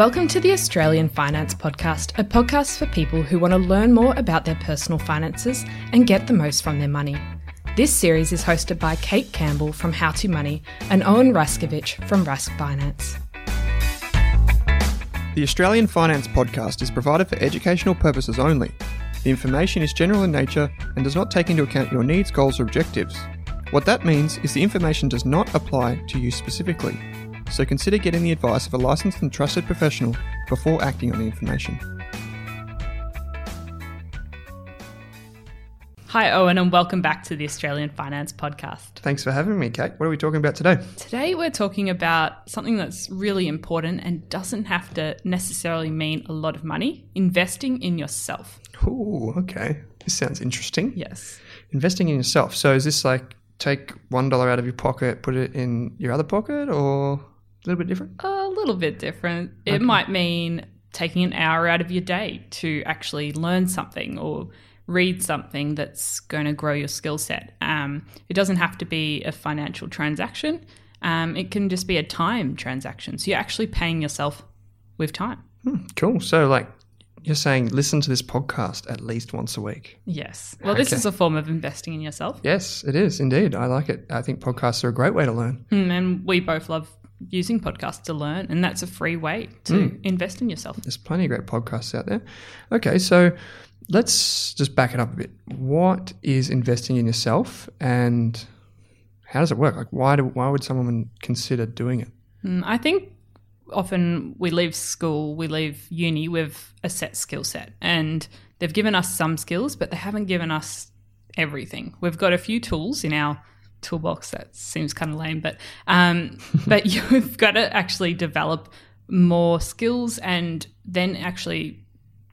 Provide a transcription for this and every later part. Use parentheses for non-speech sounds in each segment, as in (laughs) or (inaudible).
Welcome to the Australian Finance Podcast, a podcast for people who want to learn more about their personal finances and get the most from their money. This series is hosted by Kate Campbell from How to Money and Owen Raskovich from Rask Finance. The Australian Finance Podcast is provided for educational purposes only. The information is general in nature and does not take into account your needs, goals, or objectives. What that means is the information does not apply to you specifically so consider getting the advice of a licensed and trusted professional before acting on the information. Hi, Owen, and welcome back to the Australian Finance Podcast. Thanks for having me, Kate. What are we talking about today? Today, we're talking about something that's really important and doesn't have to necessarily mean a lot of money investing in yourself. Ooh, okay. This sounds interesting. Yes. Investing in yourself. So, is this like take $1 out of your pocket, put it in your other pocket, or a little bit different? A little bit different. Okay. It might mean taking an hour out of your day to actually learn something or read something that's going to grow your skill set. Um, it doesn't have to be a financial transaction. Um, it can just be a time transaction. So you're actually paying yourself with time. Hmm, cool. So, like, you're saying listen to this podcast at least once a week. Yes. Well, okay. this is a form of investing in yourself. Yes, it is indeed. I like it. I think podcasts are a great way to learn. Mm, and we both love using podcasts to learn, and that's a free way to mm. invest in yourself. There's plenty of great podcasts out there. Okay, so let's just back it up a bit. What is investing in yourself, and how does it work? Like, why do why would someone consider doing it? Mm, I think often we leave school, we leave uni with a set skill set, and they've given us some skills, but they haven't given us everything. We've got a few tools in our toolbox. That seems kind of lame, but um, (laughs) but you've got to actually develop more skills and then actually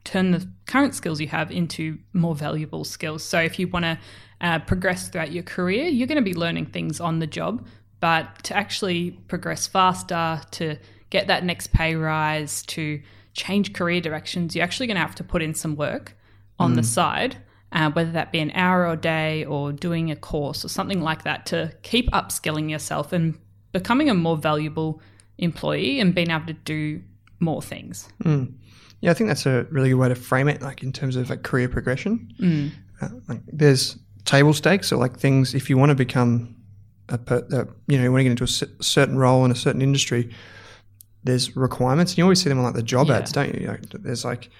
turn the current skills you have into more valuable skills. So if you want to uh, progress throughout your career, you're going to be learning things on the job, but to actually progress faster, to get that next pay rise, to change career directions, you're actually going to have to put in some work on mm. the side uh, whether that be an hour a day or doing a course or something like that to keep upskilling yourself and becoming a more valuable employee and being able to do more things. Mm. Yeah, I think that's a really good way to frame it, like in terms of like career progression. Mm. Uh, like there's table stakes, or like things if you want to become a, a you know, you want to get into a certain role in a certain industry, there's requirements, and you always see them on like the job yeah. ads, don't you? Like, there's like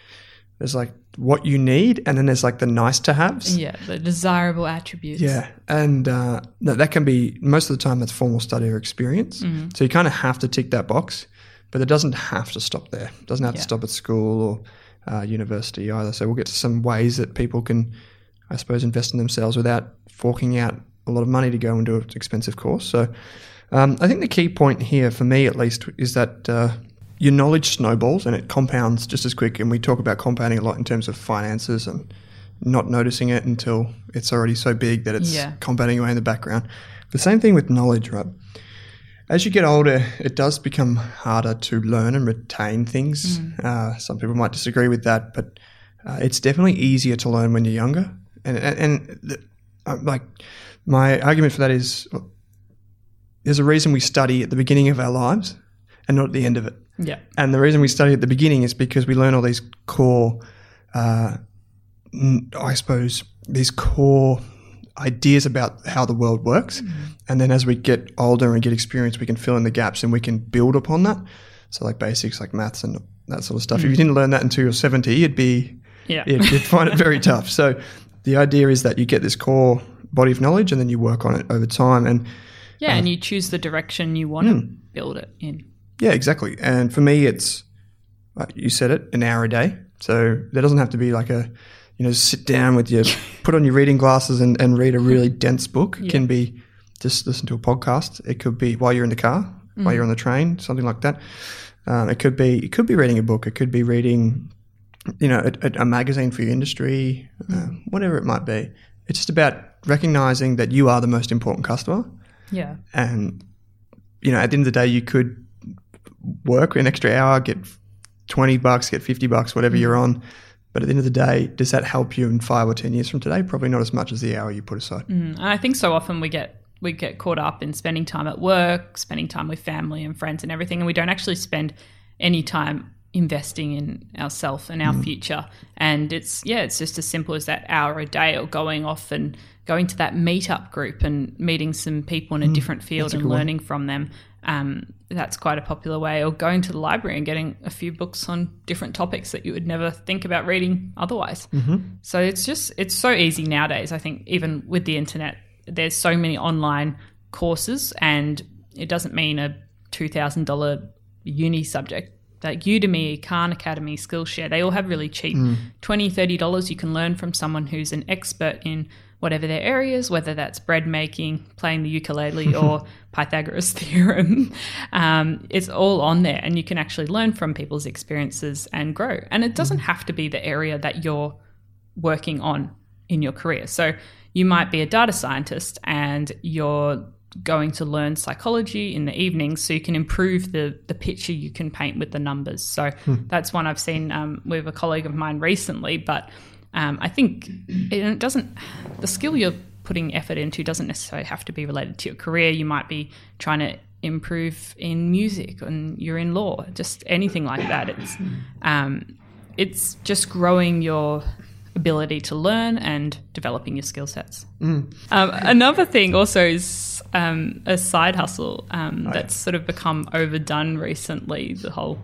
there's like what you need, and then there's like the nice to haves. Yeah, the desirable attributes. Yeah, and uh, no, that can be most of the time that's formal study or experience. Mm-hmm. So you kind of have to tick that box, but it doesn't have to stop there. It doesn't have yeah. to stop at school or uh, university either. So we'll get to some ways that people can, I suppose, invest in themselves without forking out a lot of money to go into an expensive course. So um, I think the key point here, for me at least, is that. Uh, your knowledge snowballs and it compounds just as quick. And we talk about compounding a lot in terms of finances and not noticing it until it's already so big that it's yeah. compounding away in the background. The same thing with knowledge, right? as you get older, it does become harder to learn and retain things. Uh, some people might disagree with that, but uh, it's definitely easier to learn when you're younger. And and, and the, uh, like my argument for that is, there's a reason we study at the beginning of our lives and not at the end of it. Yeah. And the reason we study at the beginning is because we learn all these core, uh, I suppose, these core ideas about how the world works. Mm-hmm. And then as we get older and get experience, we can fill in the gaps and we can build upon that. So, like basics like maths and that sort of stuff. If you mm. didn't learn that until you're 70, it'd be, Yeah. you'd, you'd (laughs) find it very tough. So, the idea is that you get this core body of knowledge and then you work on it over time. And Yeah, and uh, you choose the direction you want to hmm. build it in. Yeah, exactly. And for me, it's like you said it, an hour a day. So there doesn't have to be like a, you know, sit down with your, (laughs) put on your reading glasses and, and read a really dense book. It can be just listen to a podcast. It could be while you're in the car, while you're on the train, something like that. Um, it could be it could be reading a book. It could be reading, you know, a, a magazine for your industry, uh, whatever it might be. It's just about recognizing that you are the most important customer Yeah. and you know at the end of the day you could work an extra hour get 20 bucks get 50 bucks whatever mm. you're on. But at the end of the day does that help you in five or ten years from today? Probably not as much as the hour you put aside. Mm, and I think so often we get we get caught up in spending time at work, spending time with family and friends and everything, and we don't actually spend any time investing in ourselves and our mm. future. And it's yeah, it's just as simple as that hour a day or going off and going to that meetup group and meeting some people in a different field and learning from them. Um, that's quite a popular way, or going to the library and getting a few books on different topics that you would never think about reading otherwise. So it's just it's so easy nowadays. I think even with the internet, there's so many online courses, and it doesn't mean a two thousand dollar uni subject. Like Udemy, Khan Academy, Skillshare, they all have really cheap $20, $30 you can learn from someone who's an expert in whatever their areas, whether that's bread making, playing the ukulele, (laughs) or Pythagoras theorem. Um, it's all on there, and you can actually learn from people's experiences and grow. And it doesn't have to be the area that you're working on in your career. So you might be a data scientist and you're going to learn psychology in the evenings so you can improve the the picture you can paint with the numbers. So that's one I've seen um, with a colleague of mine recently. But um, I think it doesn't the skill you're putting effort into doesn't necessarily have to be related to your career. You might be trying to improve in music and you're in law, just anything like that. It's um, it's just growing your ability to learn and developing your skill sets. Um, another thing also is um, a side hustle um, that's sort of become overdone recently. The whole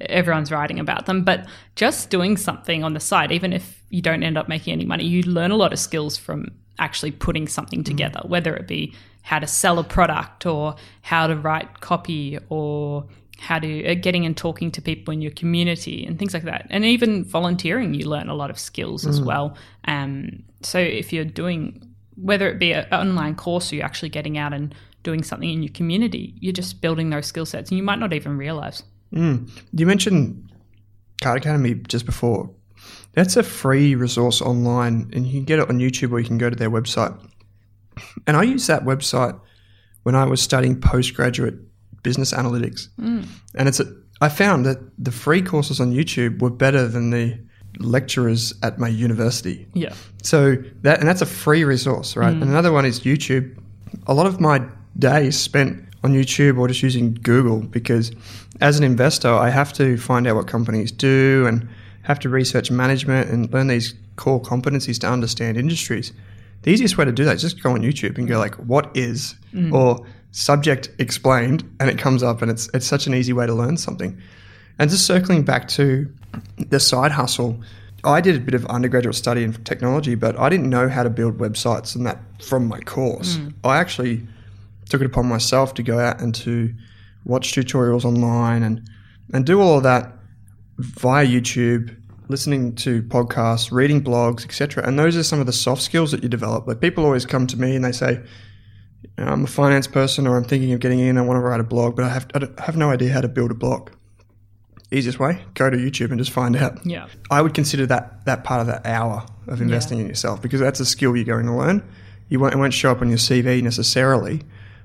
everyone's writing about them, but just doing something on the side, even if you don't end up making any money, you learn a lot of skills from actually putting something together, whether it be how to sell a product or how to write copy or how to uh, getting and talking to people in your community and things like that. And even volunteering you learn a lot of skills as well. Um, so if you're doing whether it be an online course or you're actually getting out and doing something in your community you're just building those skill sets and you might not even realize. You mentioned Khan Academy just before that's a free resource online and you can get it on youtube or you can go to their website. And i used that website when i was studying postgraduate business analytics. Mm. And it's a, i found that the free courses on youtube were better than the lecturers at my university. Yeah. So that and that's a free resource, right? Mm. And another one is YouTube. A lot of my day is spent on YouTube or just using Google because as an investor, I have to find out what companies do and have to research management and learn these core competencies to understand industries. The easiest way to do that is just go on YouTube and go like, "What is?" Mm. or "Subject explained," and it comes up, and it's it's such an easy way to learn something. And just circling back to the side hustle, I did a bit of undergraduate study in technology, but I didn't know how to build websites and that from my course. Mm. I actually took it upon myself to go out and to watch tutorials online and and do all of that via YouTube, listening to podcasts, reading blogs, etc. And those are some of the soft skills that you develop. Like people always come to me and they say, "I'm a finance person, or I'm thinking of getting in. I want to write a blog, but I have I have no idea how to build a blog." Easiest way: go to YouTube and just find out. yeah I would consider that that part of that hour of investing in yourself because that's a skill you're going to learn. You won't, it won't show up on your CV necessarily,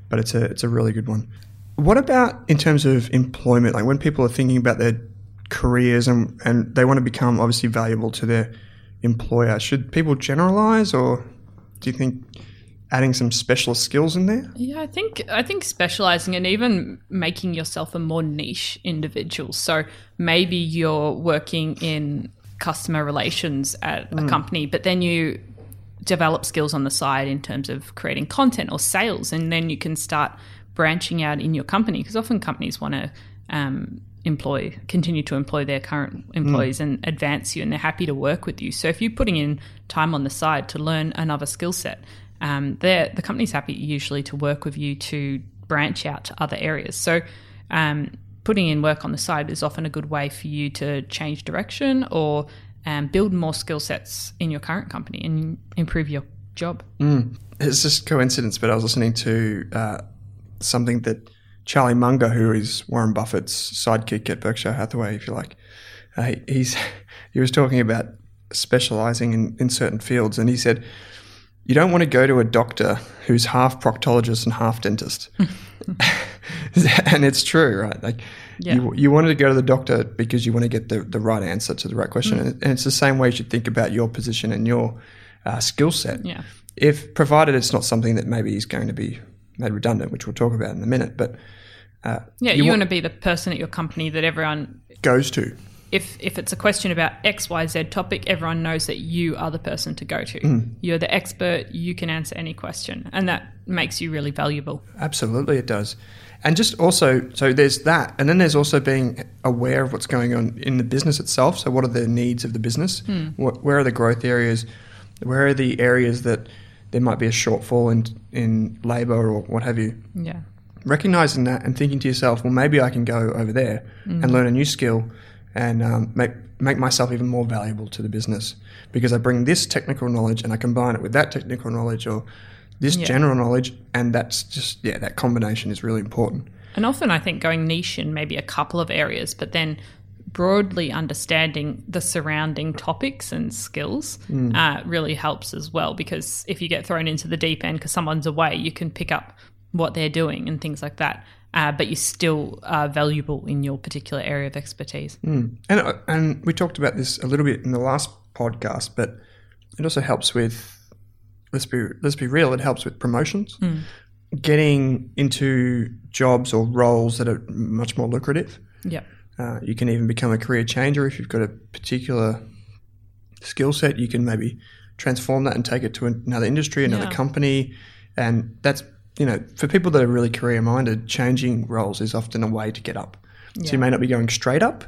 but it's a it's a really good one. What about in terms of employment? Like when people are thinking about their careers and, and they want to become obviously valuable to their employer, should people generalize or do you think adding some specialist skills in there? Yeah, I think I think specializing and even making yourself a more niche individual. So maybe you're working in customer relations at a company, but then you develop skills on the side in terms of creating content or sales, and then you can start branching out in your company because often companies want to um, employ, continue to employ their current employees and advance you, and they're happy to work with you. So if you're putting in time on the side to learn another skill set, um, the company's happy usually to work with you to branch out to other areas. So um, putting in work on the side is often a good way for you to change direction or um, build more skill sets in your current company and improve your job. It's just coincidence, but I was listening to uh, something that Charlie Munger, who is Warren Buffett's sidekick at Berkshire Hathaway, if you like, uh, he- he's (laughs) he was talking about specializing in, in certain fields, and he said you don't want to go to a doctor who's half proctologist and half dentist, (laughs) and it's true, right? Like Yeah. you you wanted to go to the doctor because you want to get the, the right answer to the right question, and, and it's the same way you should think about your position and your uh, skill set Yeah. if provided it's not something that maybe is going to be made redundant, which we'll talk about in a minute, but uh, Yeah, you, wa- want to be the person at your company that everyone goes to. if if it's a question about XYZ topic, everyone knows that you are the person to go to. Hmm. You're the expert, you can answer any question, and that makes you really valuable. Absolutely, it does. And just also, so there's that, and then there's also being aware of what's going on in the business itself. So, what are the needs of the business? What, where are the growth areas? Where are the areas that there might be a shortfall in in labour or what have you? Yeah. Recognizing that and thinking to yourself, well, maybe I can go over there and learn a new skill and um, make make myself even more valuable to the business because I bring this technical knowledge and I combine it with that technical knowledge or this Yeah. general knowledge, and that's just yeah, that combination is really important. And often I think going niche in maybe a couple of areas, but then broadly understanding the surrounding topics and skills uh, really helps as well. Because if you get thrown into the deep end because someone's away, you can pick up what they're doing and things like that. Uh, but you still are valuable in your particular area of expertise. And uh, and we talked about this a little bit in the last podcast, but it also helps with let's be let's be real. It helps with promotions, getting into jobs or roles that are much more lucrative. Yeah. Uh, you can even become a career changer if you've got a particular skill set. You can maybe transform that and take it to another industry, another Yeah. company, and that's you know for people that are really career minded, changing roles is often a way to get up. So you may not be going straight up,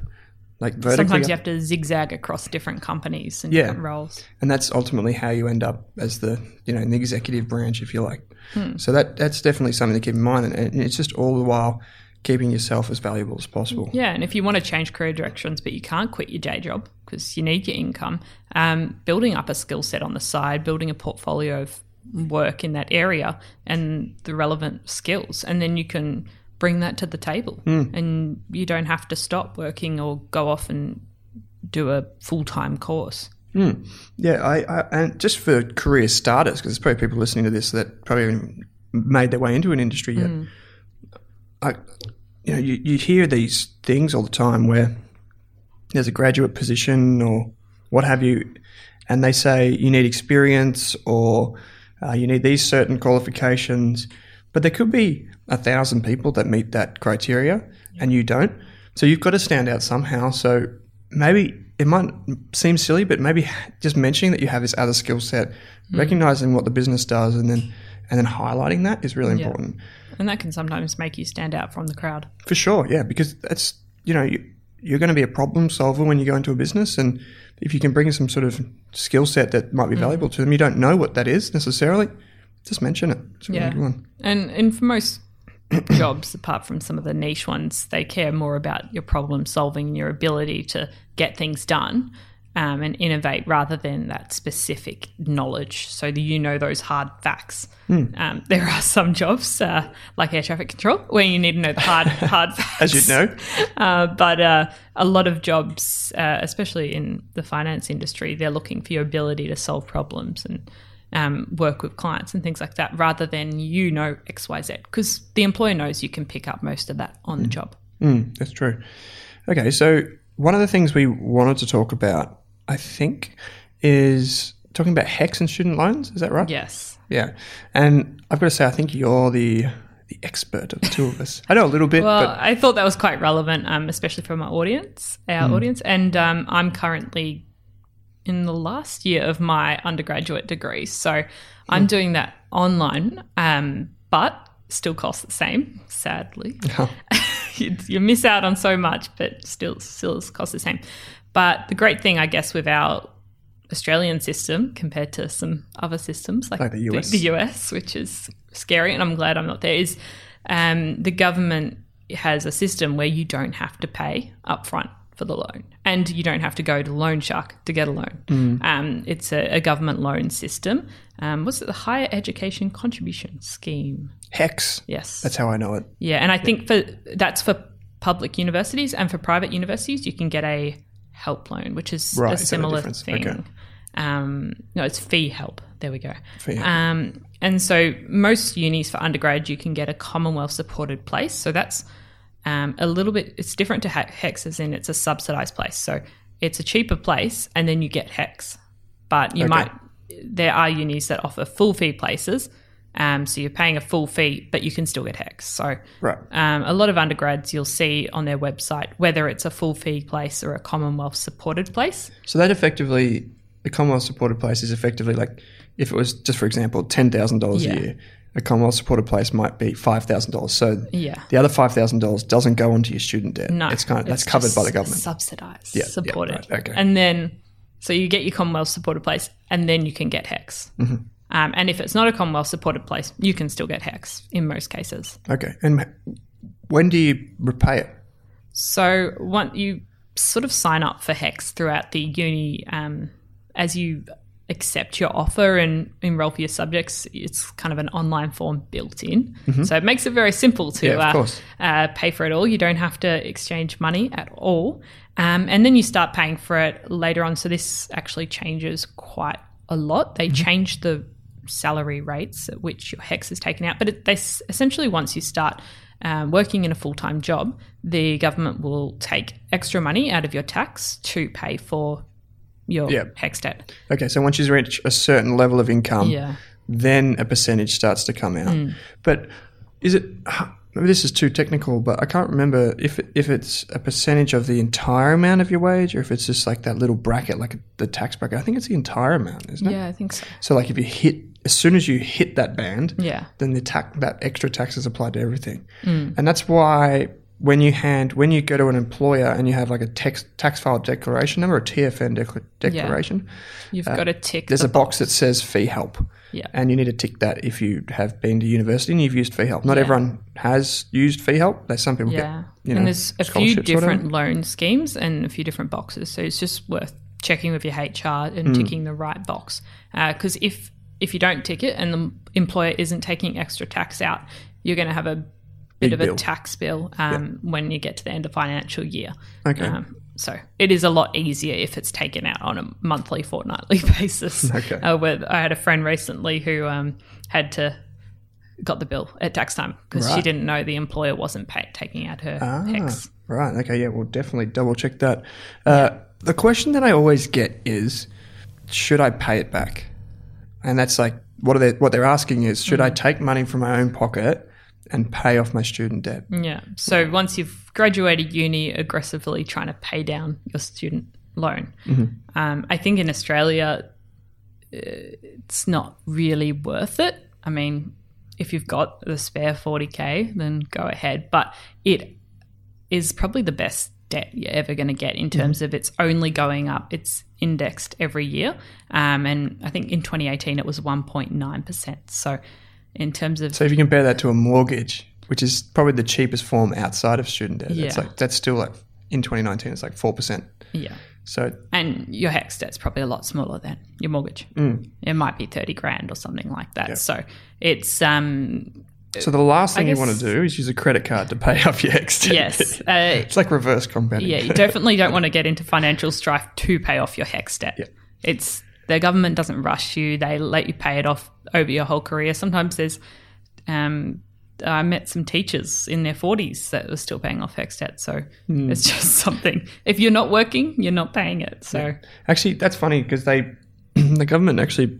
like vertically, Sometimes you up, have to zigzag across different companies and Yeah. different roles. and that's ultimately how you end up as the you know in the executive branch, if you like. Hmm. So that that's definitely something to keep in mind, and, and it's just all the while keeping yourself as valuable as possible. Yeah, and if you want to change career directions, but you can't quit your day job because you need your income, um, building up a skill set on the side, building a portfolio of work in that area and the relevant skills, and then you can bring that to the table, hmm. and you don't have to stop working or go off and do a full time course. Hmm. Yeah, I, I and just for career starters, because there's probably people listening to this that probably haven't made their way into an industry yet. Hmm. I, you know, you, you hear these things all the time where there's a graduate position or what have you, and they say you need experience or uh, you need these certain qualifications, but there could be a thousand people that meet that criteria and you don't. So you've got to stand out somehow. So maybe it might seem silly, but maybe just mentioning that you have this other skill set, recognizing what the business does, and then and then highlighting that is really Yeah. important And that can sometimes make you stand out from the crowd. for sure. Yeah, because that's you know you, you're going to be a problem solver when you go into a business, and if you can bring some sort of skill set that might be mm. valuable to them, you don't know what that is necessarily. Just mention it. It's a really Yeah. good one. And and for most (clears throat) jobs, apart from some of the niche ones, they care more about your problem solving and your ability to get things done um, and innovate rather than that specific knowledge. So you know those hard facts. Um, (laughs) there are some jobs uh, like air traffic control where you need to know the hard (laughs) hard facts, As you'd know. Uh, but uh, a lot of jobs, uh, especially in the finance industry, they're looking for your ability to solve problems and um, work with clients and things like that, rather than you know X Y Z because the employer knows you can pick up most of that on the job. Mm, that's true. Okay, so one of the things we wanted to talk about, I think, is talking about HECS and student loans. Is that right? Yes. Yeah. And I've got to say, I think you're the the expert of the two of us. I know a little bit, Well, but I thought that was quite relevant, um, especially for my audience, our audience. And um, I'm currently in the last year of my undergraduate degree. So I'm doing that online, um, but still costs the same, sadly. (laughs) you, you miss out on so much, but still, still costs the same. But the great thing, I guess, with our Australian system compared to some other systems like, Like the US. the, US, which is scary, and I'm glad I'm not there, is um, the government has a system where you don't have to pay upfront for the loan, and you don't have to go to Loan Shark to get a loan. Mm. Um, it's a, a government loan system. Um, what's it? The Higher Education Contribution Scheme. HECS. Yes. That's how I know it. Yeah, and I think for that's for public universities and for private universities, you can get a help loan, which is Right, a similar thing. Okay. Um, no, it's fee help. There we go. Fee help. Um, and so most unis for undergrad, you can get a Commonwealth supported place. So that's um, a little bit. It's different to He- HECS, as in it's a subsidized place. So it's a cheaper place, and then you get HECS. But you Okay. might. There are unis that offer full fee places. Um, so you're paying a full fee, but you can still get HECS. So Right. um, a lot of undergrads you'll see on their website, whether it's a full fee place or a Commonwealth supported place. So that effectively, the Commonwealth supported place is effectively like if it was just for example ten thousand dollars Yeah. a year, a Commonwealth supported place might be five thousand dollars. So Yeah. the other five thousand dollars doesn't go onto your student debt. No, it's kind of that's covered by the government. Subsidized, Yeah, yeah, supported. right, okay. And then, so you get your Commonwealth supported place, and then you can get HECS. Mm-hmm. Um, and if it's not a Commonwealth supported place, you can still get HECS in most cases. Okay, and when do you repay it? So once you sort of sign up for HECS throughout the uni, um, as you accept your offer and enroll for your subjects, it's kind of an online form built in. So it makes it very simple to Mm-hmm. Yeah, uh, uh, pay for it all. You don't have to exchange money at all. Um, and then you start paying for it later on. So this actually changes quite a lot. They change the salary rates at which your HECS is taken out. But it, they essentially, once you start um, working in a full time job, the government will take extra money out of your tax to pay for your Yeah. HECS debt. Okay, so once you reach a certain level of income, Yeah. then a percentage starts to come out. Hmm. But is it? Maybe this is too technical, but I can't remember if if it's a percentage of the entire amount of your wage, or if it's just like that little bracket, like the tax bracket. I think it's the entire amount, isn't it? Yeah, I think so. So, like if you hit as soon as you hit that band, Yeah. then the tax that extra tax is applied to everything, mm. and that's why when you hand when you go to an employer and you have like a tax tax file declaration number, a TFN dec- declaration, You've uh, got to tick. Uh, there's the a box that says fee help. Yeah. And you need to tick that if you have been to university and you've used fee help. Not Yeah. everyone has used fee help. There's some people Yeah. get, you know, and there's a few scholarships or whatever. different loan schemes and a few different boxes. So it's just worth checking with your HR and mm. ticking the right box. Uh, because if if you don't tick it and the employer isn't taking extra tax out, you're going to have a bit Big of a bill. tax bill um, when you get to the end of financial year. Okay. Um, so it is a lot easier if it's taken out on a monthly, fortnightly (laughs) basis. Okay. Uh, where I had a friend recently who um, had to got the bill at tax time because she didn't know the employer wasn't pay- taking out her Ah, HECS. Right. Okay. Yeah. We'll definitely double check that. Uh, The question that I always get is, should I pay it back? And that's like what are they? What they're asking is, should Mm. I take money from my own pocket and pay off my student debt? Yeah. So once you've graduated uni, aggressively trying to pay down your student loan. Um, I think in Australia, uh, it's not really worth it. I mean, if you've got the spare 40K, then go ahead. But it is probably the best debt you're ever going to get in terms of it's only going up. It's indexed every year. Um, and I think in 2018 it was 1.9%. So in terms of So if you compare that to a mortgage, which is probably the cheapest form outside of student debt, it's Yeah. like that's still like in 2019, it's like four percent. yeah. So And your HECS debt's probably a lot smaller than your mortgage. Mm. It might be 30 grand or something like that. So it's, um, So the last thing you want to do is use a credit card to pay off your (laughs) HECS debt. yes. Uh, it's like reverse compounding. yeah, you definitely don't want to get into financial strife to pay off your HECS debt. Yeah. It's the government doesn't rush you; they let you pay it off over your whole career. Sometimes there's, um, I met some teachers in their forties that were still paying off HECS debt. So Hmm. it's (laughs) just something. If you're not working, you're not paying it. So Actually, that's funny because they, (clears throat) the government actually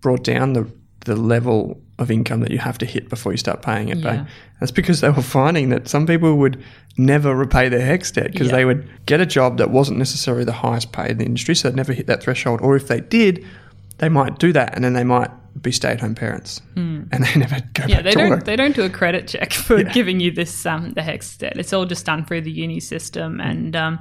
brought down the the level of income that you have to hit before you start paying it back. That's because they were finding that some people would never repay their HECS debt because Yeah. they would get a job that wasn't necessarily the highest paid in the industry, so they'd never hit that threshold. Or if they did, they might do that and then they might be stay at home parents and they never go Hmm. yeah, back they to don't work. they don't do a credit check (laughs) for Yeah. giving you this um the HECS debt. It's all just done through the uni system, and um,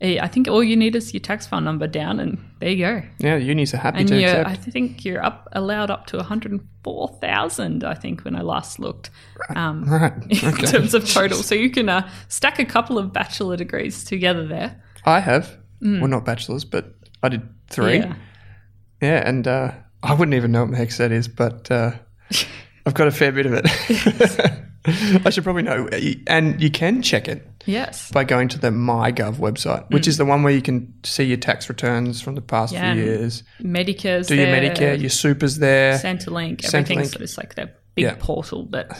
I think all you need is your tax file number down, and there you go. yeah, unis are happy And to accept. I think you're up allowed up to 104,000. I think when I last looked, um, (laughs) right. (laughs) in Okay. terms of total. So you can uh, stack a couple of bachelor degrees together there. I have. Well, not bachelors, but I did three. Yeah. Yeah, and uh, I wouldn't even know what HECS that is, but uh, (laughs) I've got a fair bit of it. I should probably know. And you can check it Yes. by going to the MyGov website, which mm. is the one where you can see your tax returns from the past Yeah, few years. Medicare's Do your there, Medicare, your supers there. Centrelink, Centrelink. everything's just like that big Yeah. portal, but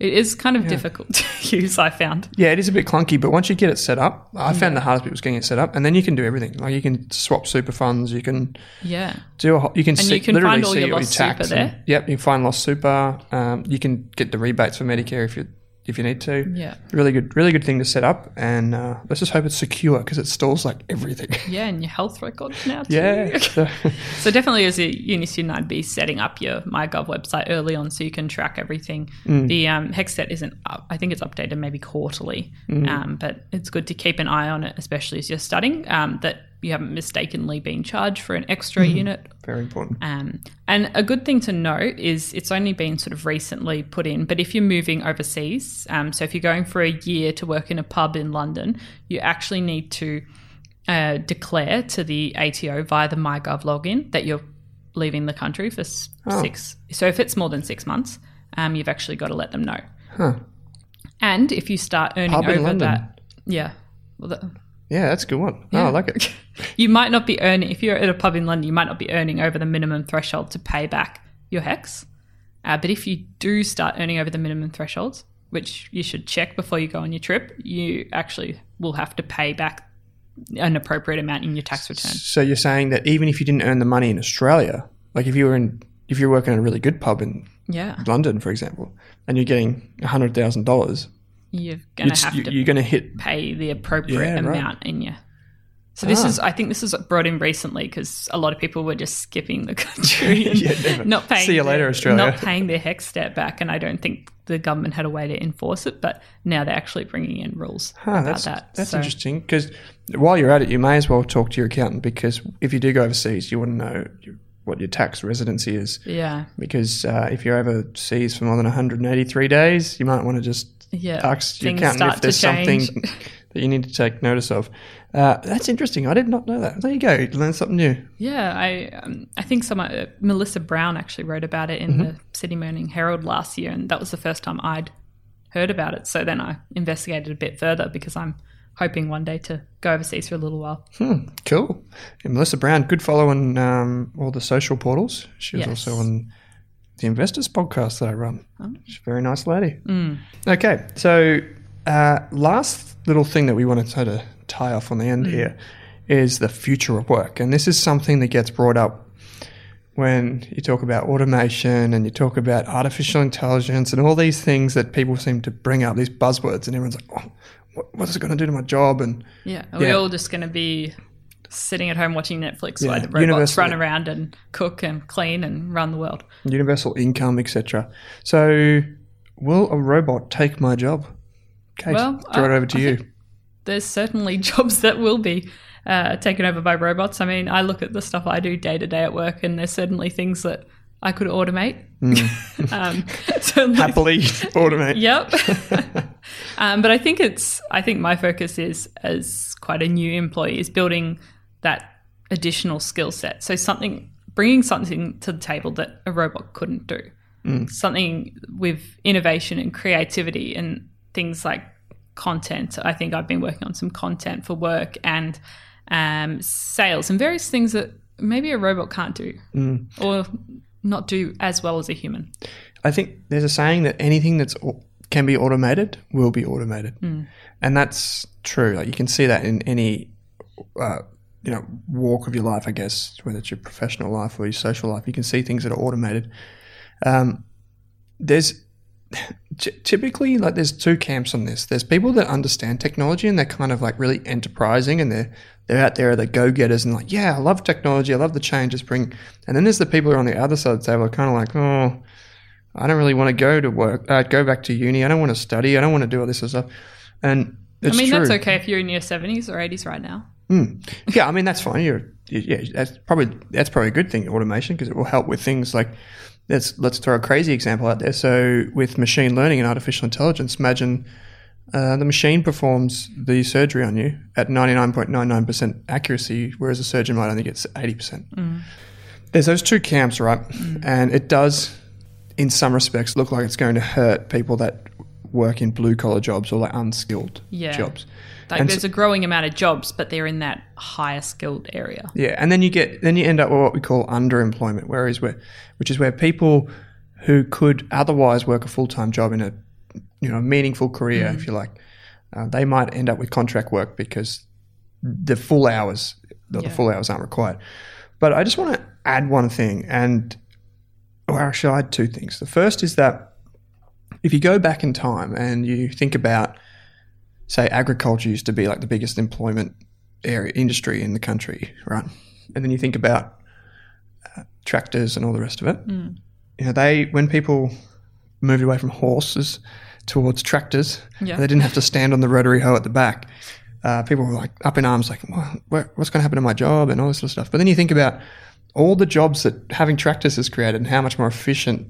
it is kind of difficult to (laughs) use. I found. Yeah, it is a bit clunky, but once you get it set up, I found the hardest bit was getting it set up, and then you can do everything. Like you can swap super funds, you can Yeah. do a whole, you can see, you can literally find all see your lost tax super and- there. yep, you can find lost super. Um, you can get the rebates for Medicare if you if you need to. Yeah. Really good, really good thing to set up, and uh, let's just hope it's secure because it stores like everything. (laughs) Yeah, and your health records now too. yeah, (laughs) so- (laughs) So definitely as a uni student, I'd be setting up your MyGov website early on so you can track everything. Mm. The um, HECS debt isn't up. I think it's updated maybe quarterly, Mm. um, but it's good to keep an eye on it, especially as you're studying, um, that you haven't mistakenly been charged for an extra Mm-hmm. unit. very important. Um, and a good thing to note is it's only been sort of recently put in, but if you're moving overseas, um, so if you're going for a year to work in a pub in London, you actually need to uh, declare to the ATO via the MyGov login that you're leaving the country for s- Oh. six. So if it's more than six months, um, you've actually got to let them know. Huh. And if you start earning Pub over that, yeah. Well, that, Yeah, that's a good one. Oh, I like it. (laughs) you might not be earning if you're at a pub in London. You might not be earning over the minimum threshold to pay back your HECS. Uh, but if you do start earning over the minimum thresholds, which you should check before you go on your trip, you actually will have to pay back an appropriate amount in your tax return. So you're saying that even if you didn't earn the money in Australia, like if you were in if you're working at a really good pub in Yeah, London, for example, and you're getting hundred thousand dollars, you're gonna have to you're to hit pay the appropriate Yeah, right. amount in your. So this Ah. is, I think, this is brought in recently because a lot of people were just skipping the (laughs) country (laughs) and Yeah, not paying. See you later, Australia. Not paying their HECS debt back, and I don't think the government had a way to enforce it. But now they're actually bringing in rules Huh, about that's that. that's So, interesting because while you're at it, you may as well talk to your accountant because if you do go overseas, you want to know what your tax residency is. Yeah, Because uh, if you're overseas for more than 183 days, you might want to just yeah. ask your accountant if there's something. (laughs) that you need to take notice of. Uh, that's interesting. I did not know that. There you go. You learned something new. Yeah, I um, I think someone uh, Melissa Browne actually wrote about it in Mm-hmm. the Sydney Morning Herald last year, and that was the first time I'd heard about it. So then I investigated a bit further because I'm hoping one day to go overseas for a little while. Hmm, cool. And Melissa Browne, good follow on um, all the social portals. She was Yes. also on the Investors podcast that I run. Oh. She's a very nice lady. Mm. Okay, so uh, last little thing that we want to sort of tie off on the Mm. end here is the future of work. And this is something that gets brought up when you talk about automation and you talk about artificial intelligence and all these things that people seem to bring up, these buzzwords, and everyone's like, oh, what, what is it going to do to my job? And Yeah, are we Yeah. all just going to be sitting at home watching Netflix Yeah, while the robots universally. run around and cook and clean and run the world? universal income, etc. So, will a robot take my job? Kate, Well, throw it over to I you. There's certainly (laughs) jobs that will be uh, taken over by robots. I mean, I look at the stuff I do day to day at work, and there's certainly things that I could automate. (laughs) um, (laughs) certainly Happily automate. Yep. um, but I think it's. I think my focus is as quite a new employee is building that additional skill set. So something, bringing something to the table that a robot couldn't do. Something with innovation and creativity and things like content. I think I've been working on some content for work and um, sales and various things that maybe a robot can't do, Mm. or not do as well as a human. I think there's a saying that anything that's can be automated will be automated, and that's true. Like you can see that in any, uh, you know, walk of your life. I guess whether it's your professional life or your social life, you can see things that are automated. Um, there's typically like there's two camps on this. There's people that understand technology and they're kind of like really enterprising and they're they're out there, they're go getters and like, yeah, I love technology, I love the changes bring. And then there's the people who are on the other side of the table, kind of like, oh, I don't really want to go to work, uh, go back to uni. I don't want to study. I don't want to do all this sort of stuff. And it's I mean, true. that's okay if you're in your 70s or 80s right now. Yeah, I mean that's fine. You're, yeah, that's probably that's probably a good thing, automation, because it will help with things like let's let's throw a crazy example out there. So with machine learning and artificial intelligence, imagine uh, the machine performs the surgery on you at ninety nine point nine nine percent accuracy, whereas a surgeon might only get eighty percent. There's those two camps, right? And it does, in some respects, look like it's going to hurt people that work in blue collar jobs or like unskilled Yeah. jobs. Like And there's a growing amount of jobs, but they're in that higher skilled area. Yeah, and then you get then you end up with what we call underemployment, whereas where which is where people who could otherwise work a full time job in a you know meaningful career, if you like, uh, they might end up with contract work because the full hours the, the full hours aren't required. But I just want to add one thing, and or actually, I add two things. The first is that if you go back in time and you think about, say, agriculture used to be like the biggest employment area industry in the country, right? And then you think about uh, tractors and all the rest of it. You know, they when people moved away from horses towards tractors, Yeah. they didn't have to stand on the rotary hoe at the back. Uh, people were like up in arms, like, "What- what, "What's going to happen to my job?" and all this sort of stuff. But then you think about all the jobs that having tractors has created and how much more efficient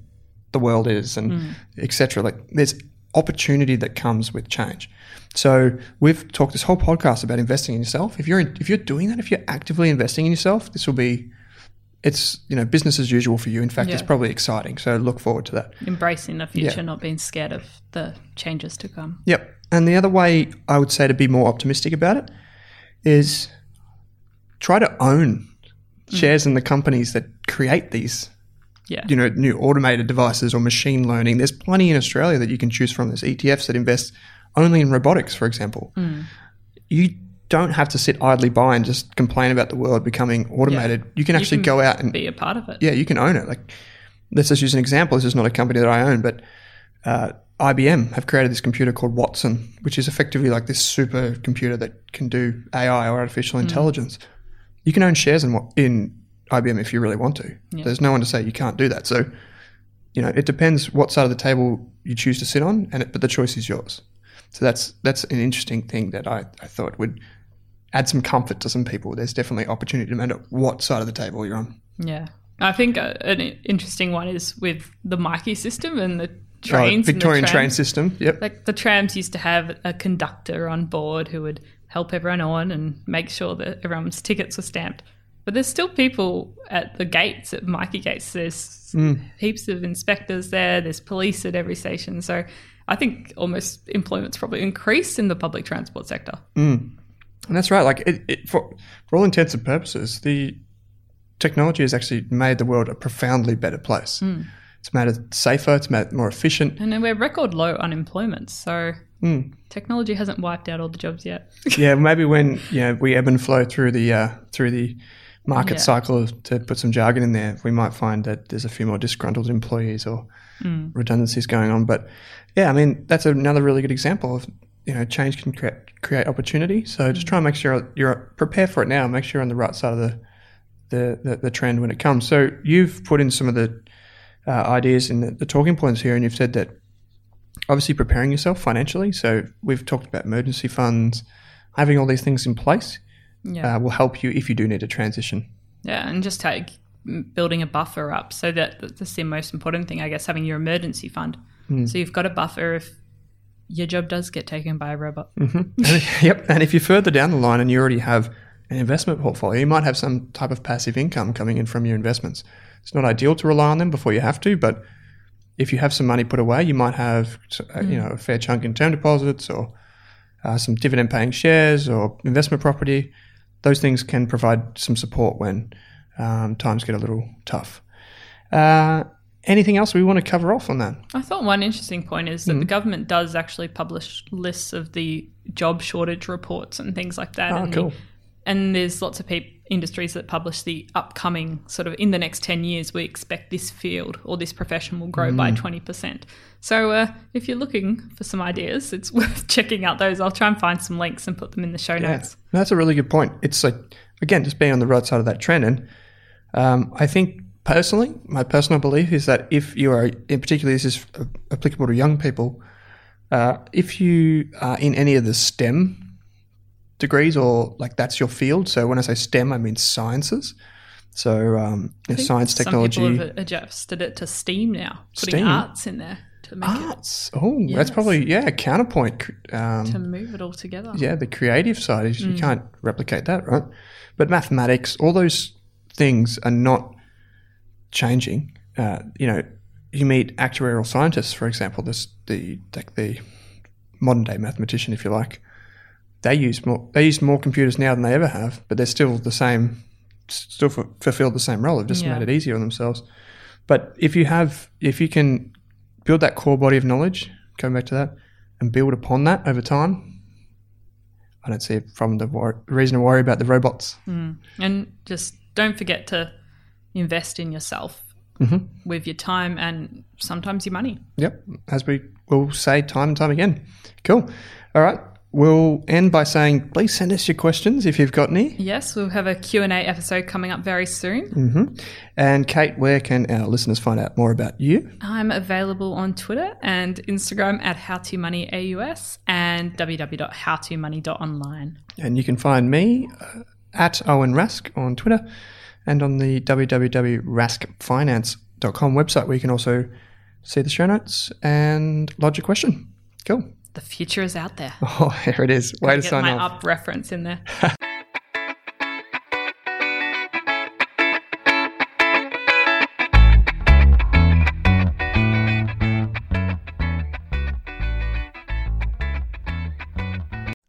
the world is, and etc. Like, there's opportunity that comes with change. So we've talked this whole podcast about investing in yourself. If you're if you're doing that, if you're actively investing in yourself, this will be it's you know business as usual for you. In fact, it's probably exciting. So look forward to that. Embracing the future, Yeah. not being scared of the changes to come. Yep. And the other way I would say to be more optimistic about it is try to own mm. shares in the companies that create these, Yeah. you know, new automated devices or machine learning. There's plenty in Australia that you can choose from. There's ETFs that invest only in robotics, for example. You don't have to sit idly by and just complain about the world becoming automated. You can actually can go out and Be a part of it. yeah, you can own it. Like, let's just use an example. This is not a company that I own, but uh, IBM have created this computer called Watson, which is effectively like this super computer that can do AI or artificial intelligence. You can own shares in in IBM if you really want to. There's no one to say you can't do that. So, you know, it depends what side of the table you choose to sit on, and it, but the choice is yours. So that's that's an interesting thing that I, I thought would add some comfort to some people. There's definitely opportunity no matter what side of the table you're on. Yeah. I think uh, an interesting one is with the Myki system and the Oh, trains. the Victorian train system. Yep. Like the trams used to have a conductor on board who would help everyone on and make sure that everyone's tickets were stamped. But there's still people at the gates at Myki gates. There's Hmm. heaps of inspectors there. There's police at every station. So I think almost employment's probably increased in the public transport sector. And that's right. Like it, it, for for all intents and purposes, the technology has actually made the world a profoundly better place. It's made it safer. It's made it more efficient. And then we're record low unemployment. So Hmm. technology hasn't wiped out all the jobs yet. (laughs) yeah, maybe when you know we ebb and flow through the uh, through the market Yeah. cycle, to put some jargon in there, we might find that there's a few more disgruntled employees or redundancies going on. But yeah, I mean that's another really good example of you know change can create create opportunity. So just try and make sure you're prepare for it now. Make sure you're on the right side of the the, the, the trend when it comes. So you've put in some of the uh, ideas in the, the talking points here, and you've said that obviously preparing yourself financially. So we've talked about emergency funds, having all these things in place Yeah. uh, will help you if you do need to transition. Yeah, and just take building a buffer up so that that's the most important thing, I guess, having your emergency fund. So you've got a buffer if your job does get taken by a robot. And- yep. And if you're further down the line and you already have an investment portfolio, you might have some type of passive income coming in from your investments. It's not ideal to rely on them before you have to, but if you have some money put away, you might have uh, you know a fair chunk in term deposits or uh, some dividend paying shares or investment property. Those things can provide some support when um, times get a little tough. Uh, anything else we want to cover off on that? I thought one interesting point is that the government does actually publish lists of the job shortage reports and things like that. Oh, and, cool. the- and there's lots of peop industries that publish the upcoming sort of in the next 10 years, we expect this field or this profession will grow by 20%. So uh, if you're looking for some ideas, it's (laughs) worth checking out those. I'll try and find some links and put them in the show Yeah, notes. that's a really good point. It's like again, just being on the right side of that trend, and um, I think personally, my personal belief is that if you are, in particular, this is applicable to young people, uh, if you are in any of the STEM degrees or like that's your field. So when I say STEM, I mean sciences. So um, you know, science, technology, Some people have adjusted it to STEAM now, putting STEAM? arts in there to make arts. Oh, Yes. that's probably yeah, counterpoint. Um, to move it all together. yeah, the creative side is Mm. you can't replicate that, right? But mathematics, all those things are not changing. Uh, you know, you meet actuarial scientists, for example, this the like the modern day mathematician, if you like. They use more. They use more computers now than they ever have, but they're still the same. Still f- fulfill the same role. They've just Yeah. made it easier on themselves. But if you have, if you can build that core body of knowledge, going back to that, and build upon that over time, I don't see to wor- reason to worry about the robots. And just don't forget to invest in yourself Mm-hmm. with your time and sometimes your money. Yep, as we will say time and time again. Cool. All right. We'll end by saying, please send us your questions if you've got any. Yes, we'll have a Q&A episode coming up very soon. Mm. And Kate, where can our listeners find out more about you? I'm available on Twitter and Instagram at howtomoney.aus and www.howtomoney.online. And you can find me uh, at Owen Rask on Twitter and on the www.raskfinance.com website where you can also see the show notes and lodge a question. Cool. The future is out there. (laughs) Oh, here it is. Way to sign my off. up reference in there. (laughs)